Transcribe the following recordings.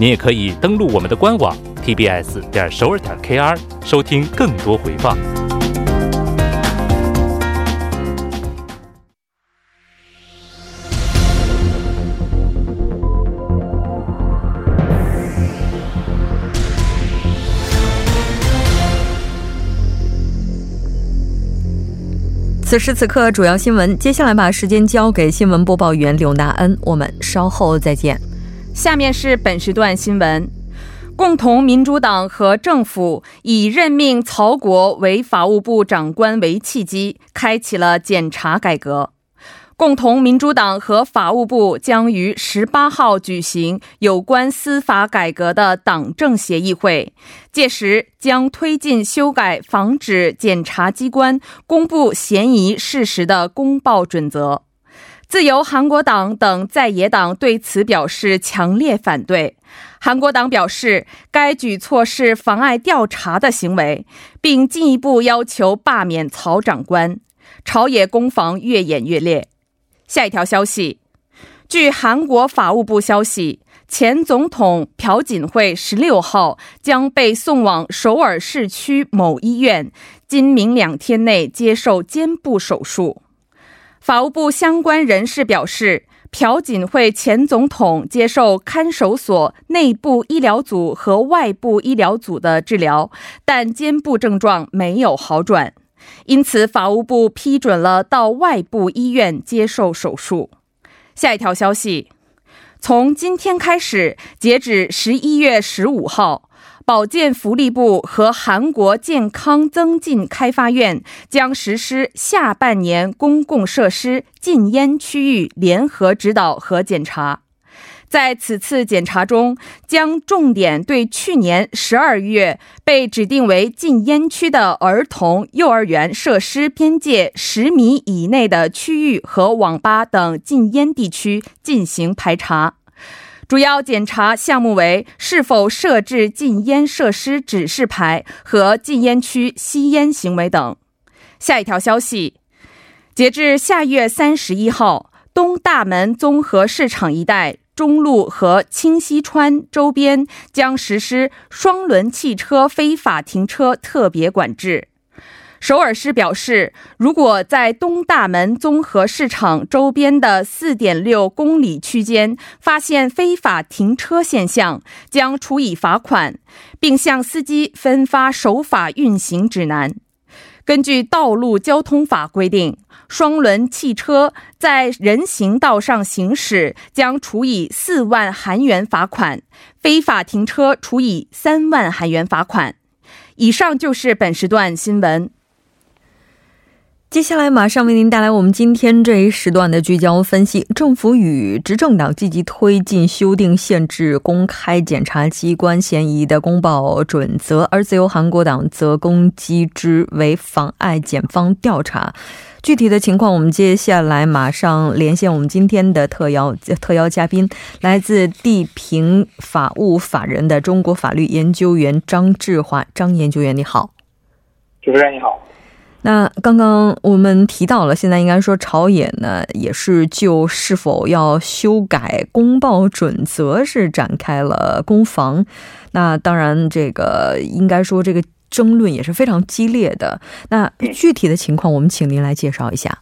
您也可以登录我们的官网 tbs 点首尔点 kr 收听更多回放。此时此刻，主要新闻。接下来把时间交给新闻播报员柳娜恩，我们稍后再见。下面是本时段新闻：共同民主党和政府以任命曹国为法务部长官为契机，开启了检察改革。共同民主党和法务部将于十八号举行有关司法改革的党政协议会，届时将推进修改防止检察机关公布嫌疑事实的公报准则。自由韩国党等在野党对此表示强烈反对。韩国党表示，该举措是妨碍调查的行为，并进一步要求罢免曹长官。朝野攻防越演越烈。下一条消息，据韩国法务部消息，前总统朴槿惠十六号将被送往首尔市区某医院，今明两天内接受肩部手术。法务部相关人士表示，朴槿惠前总统接受看守所内部医疗组和外部医疗组的治疗，但肩部症状没有好转，因此法务部批准了到外部医院接受手术。下一条消息，从今天开始，截止十一月十五号。保健福利部和韩国健康增进开发院将实施下半年公共设施禁烟区域联合指导和检查。在此次检查中，将重点对去年十二月被指定为禁烟区的儿童幼儿园设施边界十米以内的区域和网吧等禁烟地区进行排查。主要检查项目为是否设置禁烟设施指示牌和禁烟区吸烟行为等。下一条消息，截至下月三十一号，东大门综合市场一带、中路和清溪川周边将实施双轮汽车非法停车特别管制。首尔市表示，如果在东大门综合市场周边的4.6公里区间发现非法停车现象，将处以罚款，并向司机分发守法运行指南。根据道路交通法规定，双轮汽车在人行道上行驶将处以4万韩元罚款，非法停车处以3万韩元罚款。以上就是本时段新闻。接下来马上为您带来我们今天这一时段的聚焦分析。政府与执政党积极推进修订限制公开检察机关嫌疑的公报准则，而自由韩国党则攻击之为妨碍检方调查。具体的情况，我们接下来马上连线我们今天的特邀特邀嘉宾，来自地平法务法人的中国法律研究员张志华。张研究员，你好。主持人你好。那刚刚我们提到了，现在应该说朝野呢也是就是否要修改公报准则是展开了攻防。那当然，这个应该说这个争论也是非常激烈的。那具体的情况，我们请您来介绍一下。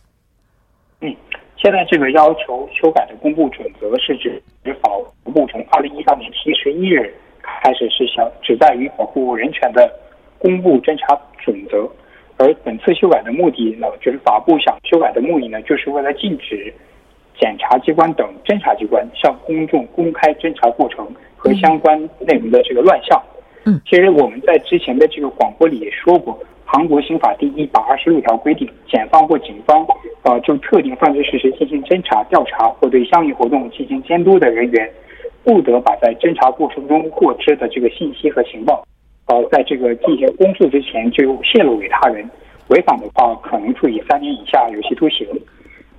嗯，现在这个要求修改的公布准则是指法务部从二零一三年七月十一日开始是想旨在于保护人权的公布侦查准则。而本次修改的目的呢，就是法部想修改的目的呢，就是为了禁止检察机关等侦查机关向公众公开侦查过程和相关内容的这个乱象。嗯，其实我们在之前的这个广播里也说过，韩国刑法第一百二十六条规定，检方或警方，呃，就特定犯罪事实进行侦查、调查或对相应活动进行监督的人员，不得把在侦查过程中获知的这个信息和情报，呃，在这个进行公诉之前就泄露给他人，违反的话可能处以三年以下有期徒刑。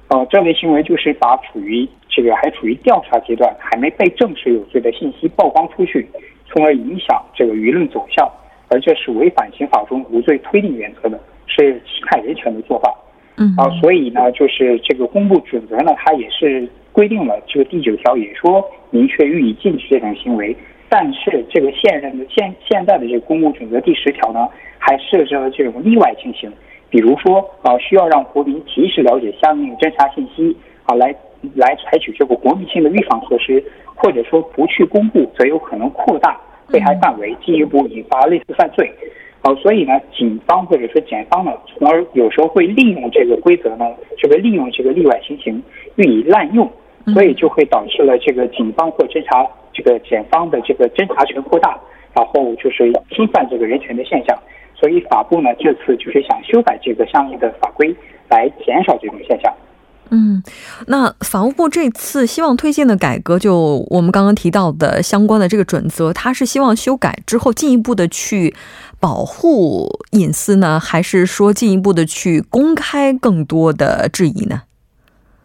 呃，这类行为就是把处于这个还处于调查阶段、还没被证实有罪的信息曝光出去，从而影响这个舆论走向，而这是违反刑法中无罪推定原则的，是侵害人权的做法。嗯啊，所以呢，就是这个公布准则呢，它也是规定了这个第九条也说明确予以禁止这种行为，但是这个现任的现现在的这个公共准则第十条呢，还设置了这种例外情形。比如说啊，需要让国民及时了解相应侦查信息啊，来来采取这个国民性的预防措施，或者说不去公布，则有可能扩大被害范围，进一步引发类似犯罪。啊，所以呢，警方或者说检方呢，从而有时候会利用这个规则呢，这个利用这个例外情形予以滥用，所以就会导致了这个警方或侦查这个检方的这个侦查权扩大，然后就是侵犯这个人权的现象。所以法部呢，这次就是想修改这个相应的法规，来减少这种现象。嗯，那法务部这次希望推进的改革，就我们刚刚提到的相关的这个准则，它是希望修改之后进一步的去保护隐私呢，还是说进一步的去公开更多的质疑呢？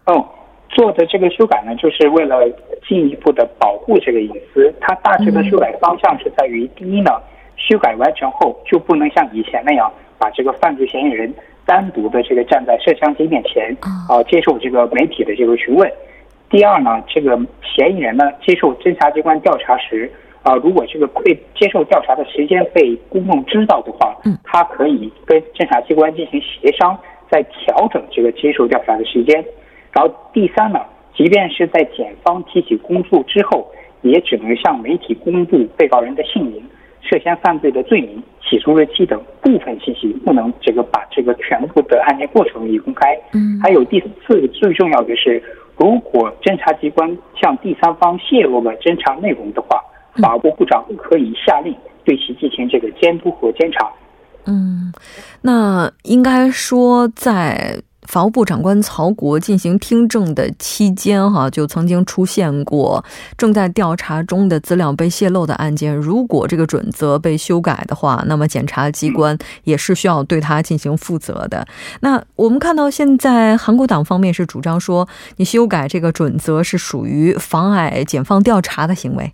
哦，做的这个修改呢，就是为了进一步的保护这个隐私。它大致的修改方向是在于，第一呢。修改完成后，就不能像以前那样把这个犯罪嫌疑人单独的这个站在摄像机面前啊，接受这个媒体的这个询问。第二呢，这个嫌疑人呢接受侦查机关调查时啊，如果这个被接受调查的时间被公众知道的话，他可以跟侦查机关进行协商，再调整这个接受调查的时间。然后第三呢，即便是在检方提起公诉之后，也只能向媒体公布被告人的姓名。涉嫌犯罪的罪名、起诉日期等部分信息不能这个把这个全部的案件过程予以公开。嗯，还有第四个最重要的是，如果侦查机关向第三方泄露了侦查内容的话，法务部长可以下令对其进行这个监督和监察。嗯，那应该说在。法务部长官曹国进行听证的期间，哈，就曾经出现过正在调查中的资料被泄露的案件。如果这个准则被修改的话，那么检察机关也是需要对他进行负责的。那我们看到现在韩国党方面是主张说，你修改这个准则是属于妨碍检方调查的行为。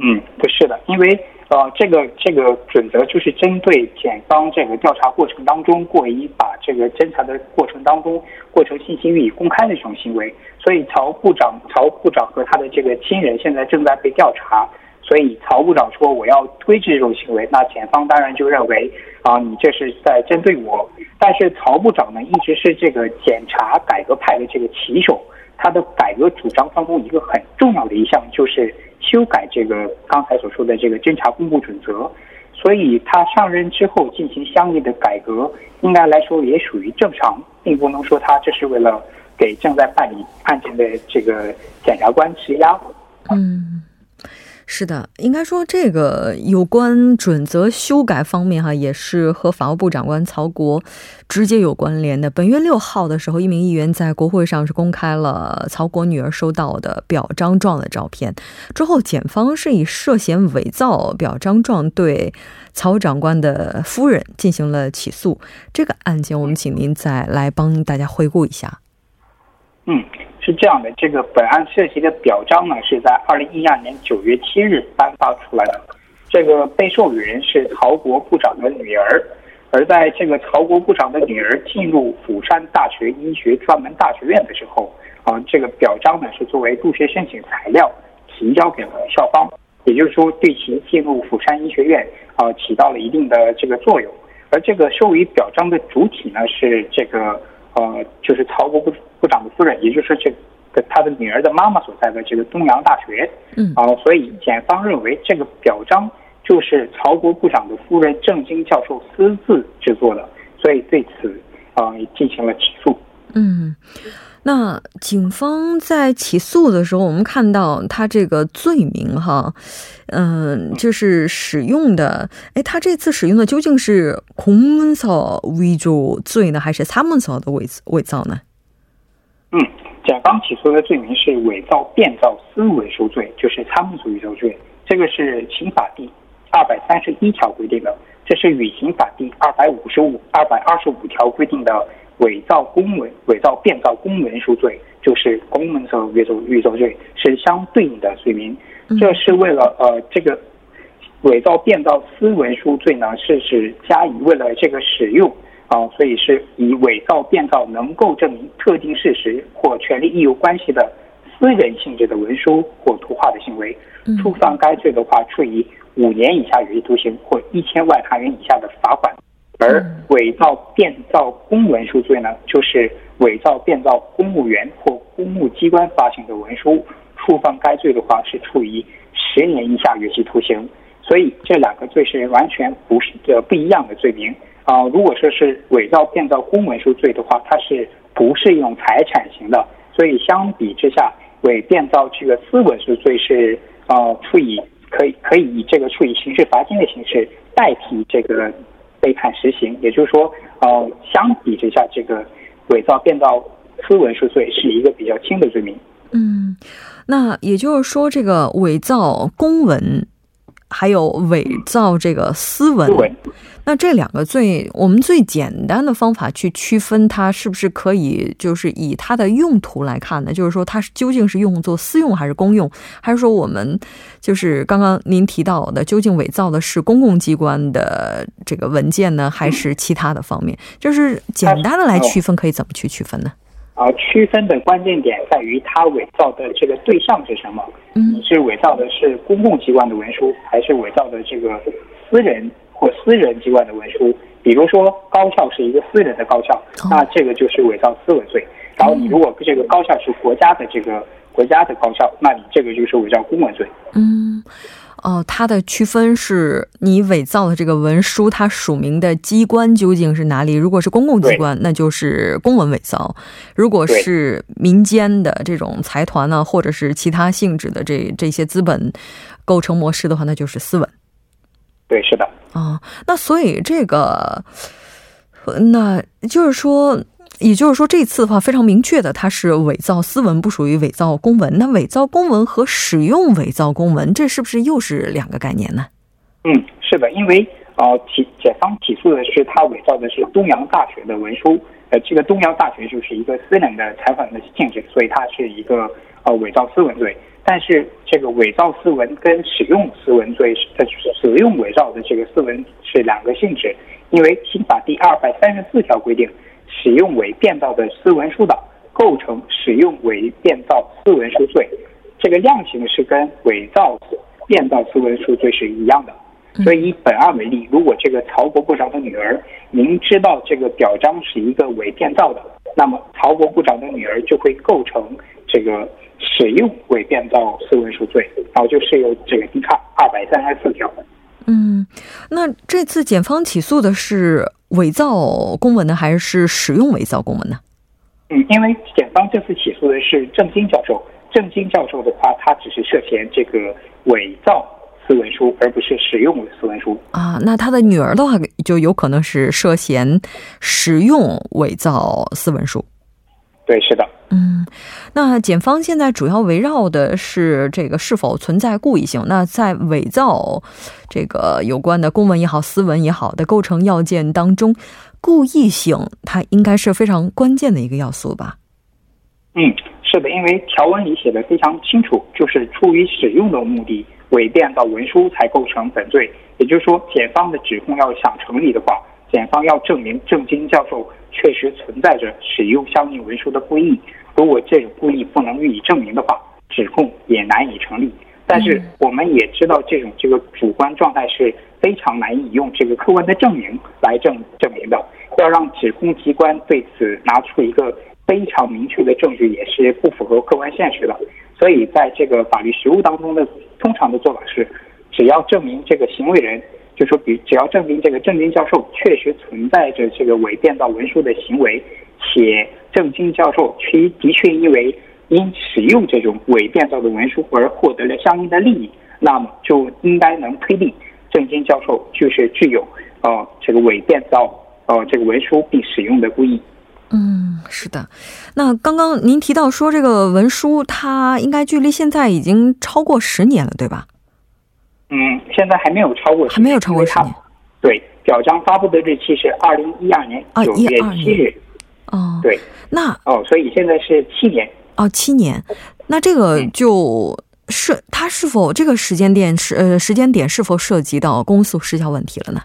嗯，不是的，因为。呃，这个这个准则就是针对检方这个调查过程当中过于把这个侦查的过程当中过程信息予以公开的这种行为，所以曹部长曹部长和他的这个亲人现在正在被调查，所以曹部长说我要推迟这种行为，那检方当然就认为啊你这是在针对我，但是曹部长呢一直是这个检察改革派的这个旗手，他的改革主张当中一个很重要的一项就是。修改这个刚才所说的这个侦查公布准则，所以他上任之后进行相应的改革，应该来说也属于正常，并不能说他这是为了给正在办理案件的这个检察官施压。嗯。是的，应该说这个有关准则修改方面哈，也是和法务部长官曹国直接有关联的。本月六号的时候，一名议员在国会上是公开了曹国女儿收到的表彰状的照片。之后，检方是以涉嫌伪造表彰状对曹长官的夫人进行了起诉。这个案件，我们请您再来帮大家回顾一下。嗯。是这样的，这个本案涉及的表彰呢，是在二零一二年九月七日颁发出来的。这个被授予人是曹国部长的女儿，而在这个曹国部长的女儿进入釜山大学医学专门大学院的时候，啊，这个表彰呢是作为入学申请材料提交给了校方，也就是说对其进入釜山医学院啊起到了一定的这个作用。而这个授予表彰的主体呢是这个。呃，就是曹国部部长的夫人，也就是这个他的女儿的妈妈所在的这个东洋大学，嗯，啊，所以检方认为这个表彰就是曹国部长的夫人郑经教授私自制作的，所以对此啊进行了起诉。嗯，那警方在起诉的时候，我们看到他这个罪名哈，嗯，就是使用的，哎，他这次使用的究竟是公文서위조罪呢，还是사문서的伪伪造呢？嗯，检方起诉的罪名是伪造、变造私文书罪，就是参谋主义罪。这个是刑法第二百三十一条规定的，这是与刑法第二百五十五、二百二十五条规定的 伪造公文、伪造、变造公文书罪，就是公文上伪造伪造罪是相对应的罪名。这是为了呃，这个伪造、变造私文书罪呢，是指加以为了这个使用。啊，所以是以伪造、变造能够证明特定事实或权利义务关系的私人性质的文书或图画的行为，触犯该罪的话，处以五年以下有期徒刑或一千万韩元以下的罚款。而伪造、变造公文书罪呢，就是伪造、变造公务员或公务机关发行的文书，触犯该罪的话，是处以十年以下有期徒刑。所以这两个罪是完全不是呃不一样的罪名。啊，如果说是伪造、变造公文书罪的话，它是不适用财产刑的，所以相比之下，伪变造这个私文书罪是呃处以可以可以以这个处以刑事罚金的形式代替这个被判实刑，也就是说，呃，相比之下，这个伪造、变造私文书罪是一个比较轻的罪名。嗯，那也就是说，这个伪造公文。还有伪造这个私文，那这两个最，我们最简单的方法去区分它，是不是可以就是以它的用途来看呢？就是说，它是究竟是用作私用还是公用，还是说我们就是刚刚您提到的，究竟伪造的是公共机关的这个文件呢，还是其他的方面？就是简单的来区分，可以怎么去区分呢？啊，区分的关键点在于它伪造的这个对象是什么？你是伪造的是公共机关的文书，还是伪造的这个私人或私人机关的文书？比如说高校是一个私人的高校，那这个就是伪造私文罪。然后你如果这个高校是国家的这个国家的高校，那你这个就是伪造公文罪。嗯。哦，它的区分是你伪造的这个文书，它署名的机关究竟是哪里？如果是公共机关，那就是公文伪造；如果是民间的这种财团呢，或者是其他性质的这这些资本构成模式的话，那就是私文。对，是的。啊，那所以这个，那就是说。也就是说，这次的话非常明确的，它是伪造私文，不属于伪造公文。那伪造公文和使用伪造公文，这是不是又是两个概念呢？嗯，是的，因为呃，起检方起诉的是他伪造的是东阳大学的文书，呃，这个东阳大学就是一个私人的采访的性质，所以它是一个呃伪造私文罪。但是这个伪造私文跟使用私文罪，呃，使用伪造的这个私文是两个性质，因为刑法第二百三十四条规定。使用伪变造的私文书的，构成使用伪变造私文书罪，这个量刑是跟伪造变造私文书罪是一样的。所以以本案为例，如果这个曹国部长的女儿明知道这个表彰是一个伪变造的，那么曹国部长的女儿就会构成这个使用伪变造私文书罪，然后就适用这个第二二百三十四条。嗯，那这次检方起诉的是。伪造公文呢，还是使用伪造公文呢？嗯，因为检方这次起诉的是郑金教授，郑金教授的话，他只是涉嫌这个伪造私文书，而不是使用私文书啊。那他的女儿的话，就有可能是涉嫌使用伪造私文书。对，是的。嗯，那检方现在主要围绕的是这个是否存在故意性。那在伪造这个有关的公文也好、私文也好的构成要件当中，故意性它应该是非常关键的一个要素吧？嗯，是的，因为条文里写的非常清楚，就是出于使用的目的伪变造文书才构成本罪。也就是说，检方的指控要想成立的话，检方要证明郑经教授确实存在着使用相应文书的故意。如果这种故意不能予以证明的话，指控也难以成立。但是我们也知道，这种这个主观状态是非常难以用这个客观的证明来证证明的。要让指控机关对此拿出一个非常明确的证据，也是不符合客观现实的。所以，在这个法律实务当中的通常的做法是，只要证明这个行为人，就说比只要证明这个郑军教授确实存在着这个伪变造文书的行为。且郑经教授却的确因为因使用这种伪变造的文书而获得了相应的利益，那么就应该能推定郑经教授就是具有呃这个伪变造呃这个文书并使用的故意。嗯，是的。那刚刚您提到说这个文书，它应该距离现在已经超过十年了，对吧？嗯，现在还没有超过，还没有超过十年。对，表彰发布的日期是二零一二年九月七日。哦，对，那哦，所以现在是七年。哦，七年。那这个就是它是否这个时间点是呃时间点是否涉及到公诉时效问题了呢？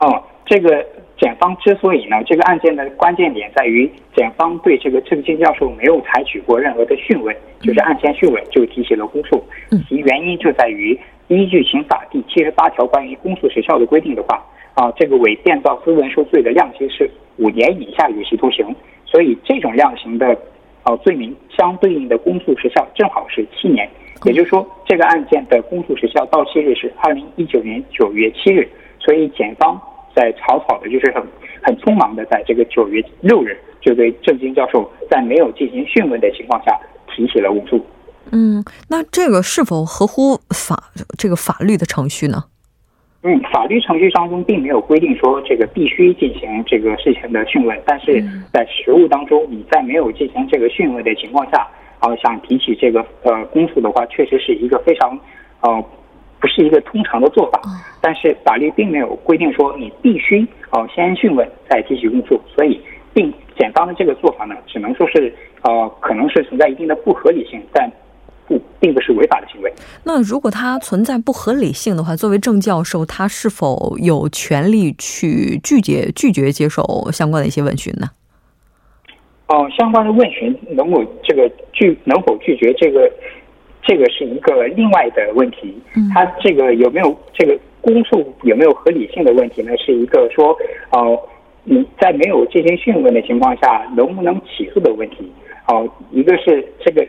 哦，这个。检方之所以呢，这个案件的关键点在于，检方对这个郑金教授没有采取过任何的讯问，就是案前讯问就提起了公诉。其原因就在于，依据刑法第七十八条关于公诉时效的规定的话，啊，这个伪变造私文书罪的量刑是五年以下有期徒刑，所以这种量刑的，呃，罪名相对应的公诉时效正好是七年，也就是说，这个案件的公诉时效到期日是二零一九年九月七日，所以检方。在草草的，就是很很匆忙的，在这个九月六日，就对郑金教授在没有进行讯问的情况下提起了公诉。嗯，那这个是否合乎法这个法律的程序呢？嗯，法律程序当中并没有规定说这个必须进行这个事情的讯问，但是在实务当中，你在没有进行这个讯问的情况下，啊，想提起这个呃公诉的话，确实是一个非常呃。不是一个通常的做法，但是法律并没有规定说你必须哦先讯问再提起公诉，所以并检方的这个做法呢，只能说是呃可能是存在一定的不合理性，但不并不是违法的行为。那如果它存在不合理性的话，作为郑教授，他是否有权利去拒绝拒绝接受相关的一些问询呢？哦，相关的问询能否这个拒能否拒绝这个？这个是一个另外的问题，他这个有没有这个公诉有没有合理性的问题呢？是一个说，哦，你在没有进行讯问的情况下，能不能起诉的问题？哦，一个是这个，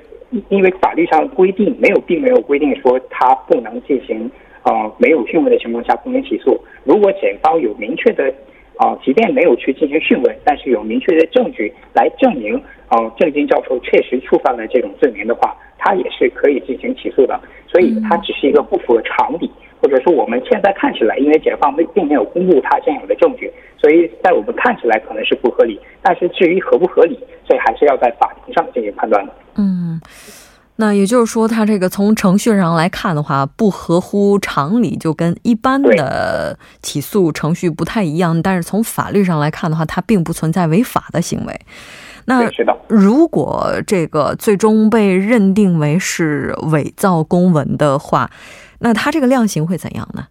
因为法律上规定没有，并没有规定说他不能进行，呃，没有讯问的情况下不能起诉。如果检方有明确的。啊，即便没有去进行讯问，但是有明确的证据来证明，啊，郑金教授确实触犯了这种罪名的话，他也是可以进行起诉的。所以，他只是一个不符合常理，或者说我们现在看起来，因为检方没并没有公布他现有的证据，所以在我们看起来可能是不合理。但是至于合不合理，所以还是要在法庭上进行判断的。嗯。那也就是说，他这个从程序上来看的话，不合乎常理，就跟一般的起诉程序不太一样。但是从法律上来看的话，它并不存在违法的行为。那如果这个最终被认定为是伪造公文的话，那他这个量刑会怎样呢？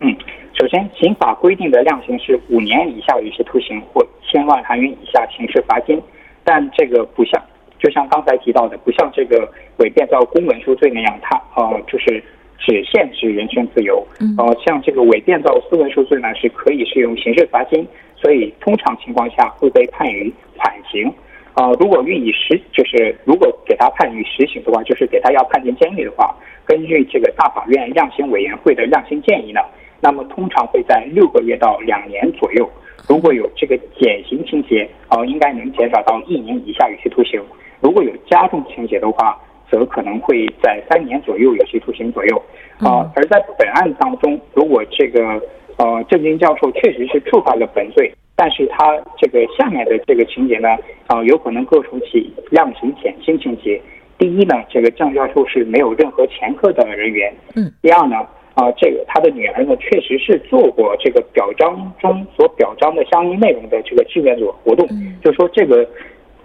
嗯，首先，刑法规定的量刑是五年以下有期徒刑或千万韩元以下刑事罚金，但这个不像。就像刚才提到的，不像这个伪变造公文书罪那样，它呃就是只限制人身自由。呃，像这个伪变造私文书罪呢，是可以适用刑事罚金，所以通常情况下会被判于缓刑。呃，如果予以实，就是如果给他判予实刑的话，就是给他要判进监狱的话，根据这个大法院量刑委员会的量刑建议呢，那么通常会在六个月到两年左右。如果有这个减刑情节，呃，应该能减少到一年以下有期徒刑。如果有加重情节的话，则可能会在三年左右有期徒刑左右。啊，而在本案当中，如果这个呃郑军教授确实是触犯了本罪，但是他这个下面的这个情节呢，啊，有可能构成其量刑减轻情节。第一呢，这个郑教授是没有任何前科的人员。嗯。第二呢，啊，这个他的女儿呢，确实是做过这个表彰中所表彰的相应内容的这个志愿者活动。嗯。就说这个。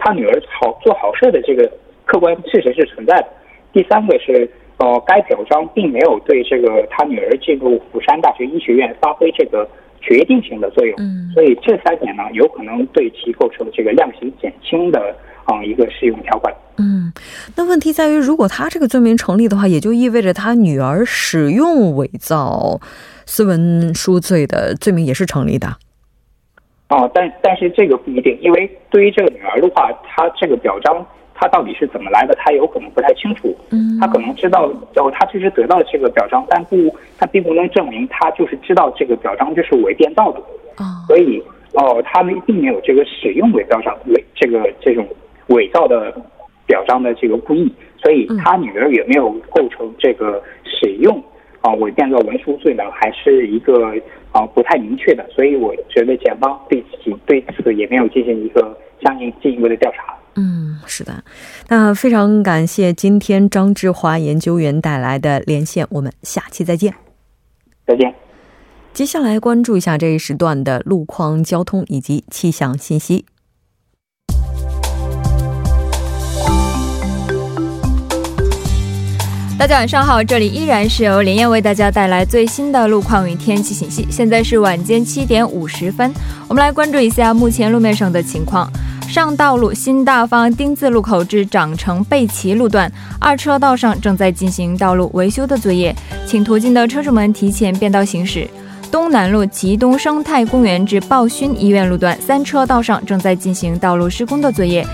他女儿好做好事的这个客观事实是存在的。第三个是，呃，该表彰并没有对这个他女儿进入釜山大学医学院发挥这个决定性的作用。嗯，所以这三点呢，有可能对其构成这个量刑减轻的啊一个适用条款。嗯，那问题在于，如果他这个罪名成立的话，也就意味着他女儿使用伪造私文书罪的罪名也是成立的。哦，但但是这个不一定，因为对于这个女儿的话，她这个表彰，她到底是怎么来的，她有可能不太清楚。嗯，她可能知道，哦，她确实得到这个表彰，但不，她并不能证明她就是知道这个表彰就是伪变造的。啊，所以哦，他们并没有这个使用伪标章伪这个这种伪造的表彰的这个故意，所以他女儿也没有构成这个使用啊伪变造文书罪呢，还是一个啊不太明确的。所以我觉得检方对此对此也没有进行一个相应进一步的调查。嗯，是的，那非常感谢今天张志华研究员带来的连线，我们下期再见。再见。接下来关注一下这一时段的路况、交通以及气象信息。大家晚上好，这里依然是由连燕为大家带来最新的路况与天气信息。现在是晚间七点五十分，我们来关注一下目前路面上的情况。上道路新大方丁字路口至长城贝奇路段二车道上正在进行道路维修的作业，请途经的车主们提前变道行驶。东南路吉东生态公园至报勋医院路段三车道上正在进行道路施工的作业，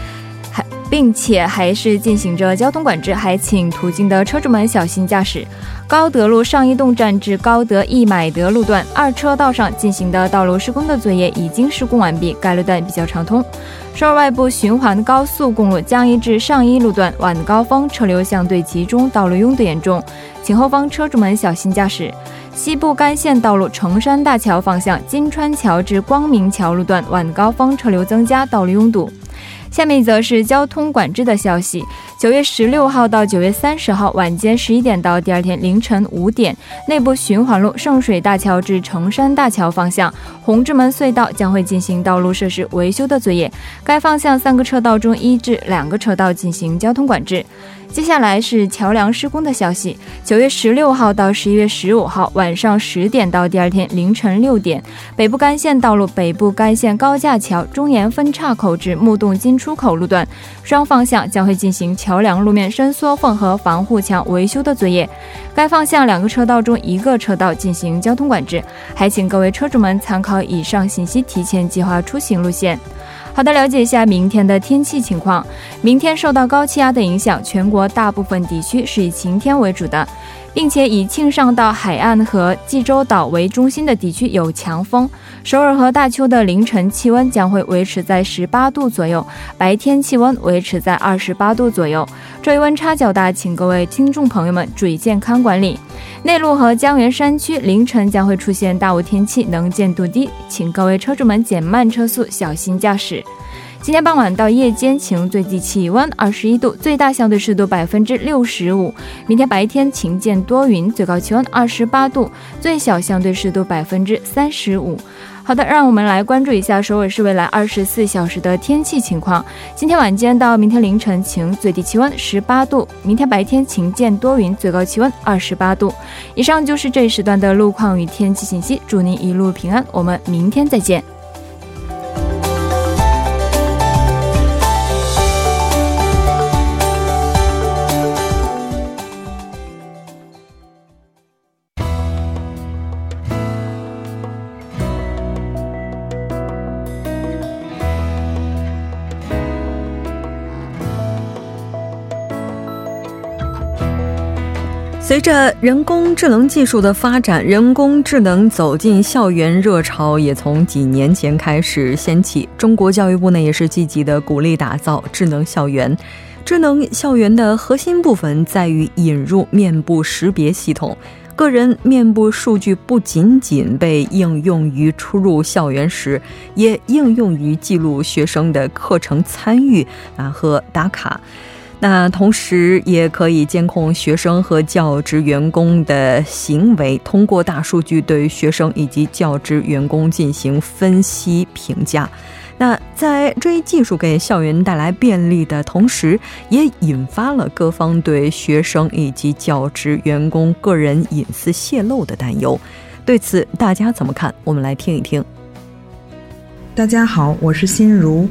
并且还是进行着交通管制，还请途经的车主们小心驾驶。高德路上一洞站至高德易买得路段二车道上进行的道路施工的作业已经施工完毕，该路段比较畅通。首尔外部循环高速公路江一至上一路段晚高峰车流相对集中，道路拥堵严重，请后方车主们小心驾驶。西部干线道路成山大桥方向金川桥至光明桥路段晚高峰车流增加，道路拥堵。下面一则是交通管制的消息。九月十六号到九月三十号晚间十一点到第二天凌晨五点，内部循环路圣水大桥至成山大桥方向红志门隧道将会进行道路设施维修的作业，该方向三个车道中一至两个车道进行交通管制。接下来是桥梁施工的消息。九月十六号到十一月十五号晚上十点到第二天凌晨六点，北部干线道路北部干线高架桥中沿分岔口至木洞金出口路段双方向将会进行桥梁路面伸缩缝和防护墙维修的作业。该方向两个车道中一个车道进行交通管制，还请各位车主们参考以上信息，提前计划出行路线。好的，了解一下明天的天气情况。明天受到高气压的影响，全国大部分地区是以晴天为主的。并且以庆尚道海岸和济州岛为中心的地区有强风。首尔和大邱的凌晨气温将会维持在十八度左右，白天气温维持在二十八度左右。这一温差较大，请各位听众朋友们注意健康管理。内陆和江原山区凌晨将会出现大雾天气，能见度低，请各位车主们减慢车速，小心驾驶。今天傍晚到夜间晴，最低气温二十一度，最大相对湿度百分之六十五。明天白天晴间多云，最高气温二十八度，最小相对湿度百分之三十五。好的，让我们来关注一下首尔市未来二十四小时的天气情况。今天晚间到明天凌晨晴，最低气温十八度；明天白天晴间多云，最高气温二十八度。以上就是这一时段的路况与天气信息，祝您一路平安，我们明天再见。随着人工智能技术的发展，人工智能走进校园热潮也从几年前开始掀起。中国教育部呢也是积极的鼓励打造智能校园。智能校园的核心部分在于引入面部识别系统，个人面部数据不仅仅被应用于出入校园时，也应用于记录学生的课程参与啊和打卡。那同时也可以监控学生和教职员工的行为，通过大数据对学生以及教职员工进行分析评价。那在这一技术给校园带来便利的同时，也引发了各方对学生以及教职员工个人隐私泄露的担忧。对此，大家怎么看？我们来听一听。大家好，我是心如。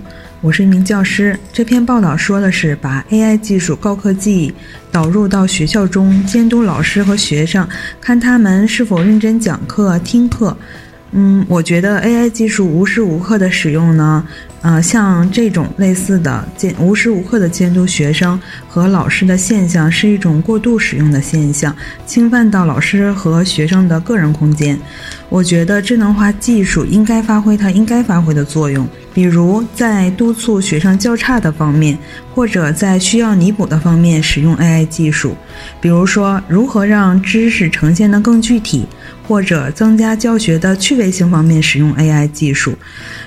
我是一名教师。这篇报道说的是把 AI 技术高科技导入到学校中，监督老师和学生，看他们是否认真讲课、听课。嗯，我觉得 AI 技术无时无刻的使用呢，呃，像这种类似的监无时无刻的监督学生和老师的现象，是一种过度使用的现象，侵犯到老师和学生的个人空间。我觉得智能化技术应该发挥它应该发挥的作用，比如在督促学生较差的方面，或者在需要弥补的方面使用 AI 技术，比如说如何让知识呈现得更具体。或者增加教学的趣味性方面使用 AI 技术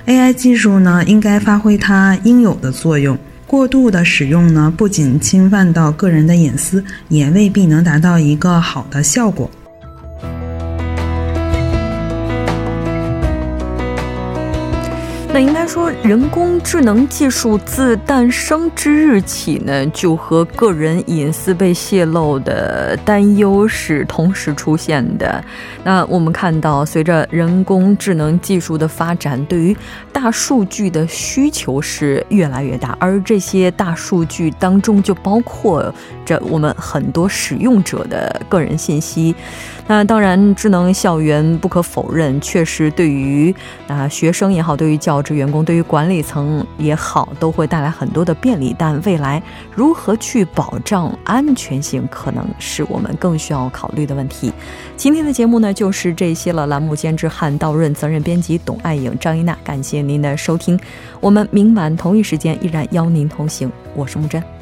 ，AI 技术呢应该发挥它应有的作用。过度的使用呢，不仅侵犯到个人的隐私，也未必能达到一个好的效果。应该说，人工智能技术自诞生之日起呢，就和个人隐私被泄露的担忧是同时出现的。那我们看到，随着人工智能技术的发展，对于大数据的需求是越来越大，而这些大数据当中就包括着我们很多使用者的个人信息。那当然，智能校园不可否认，确实对于啊学生也好，对于教职员工，对于管理层也好，都会带来很多的便利。但未来如何去保障安全性，可能是我们更需要考虑的问题。今天的节目呢，就是这些了。栏目监制汉道润，责任编辑董爱颖、张一娜，感谢您的收听。我们明晚同一时间依然邀您同行，我是木真。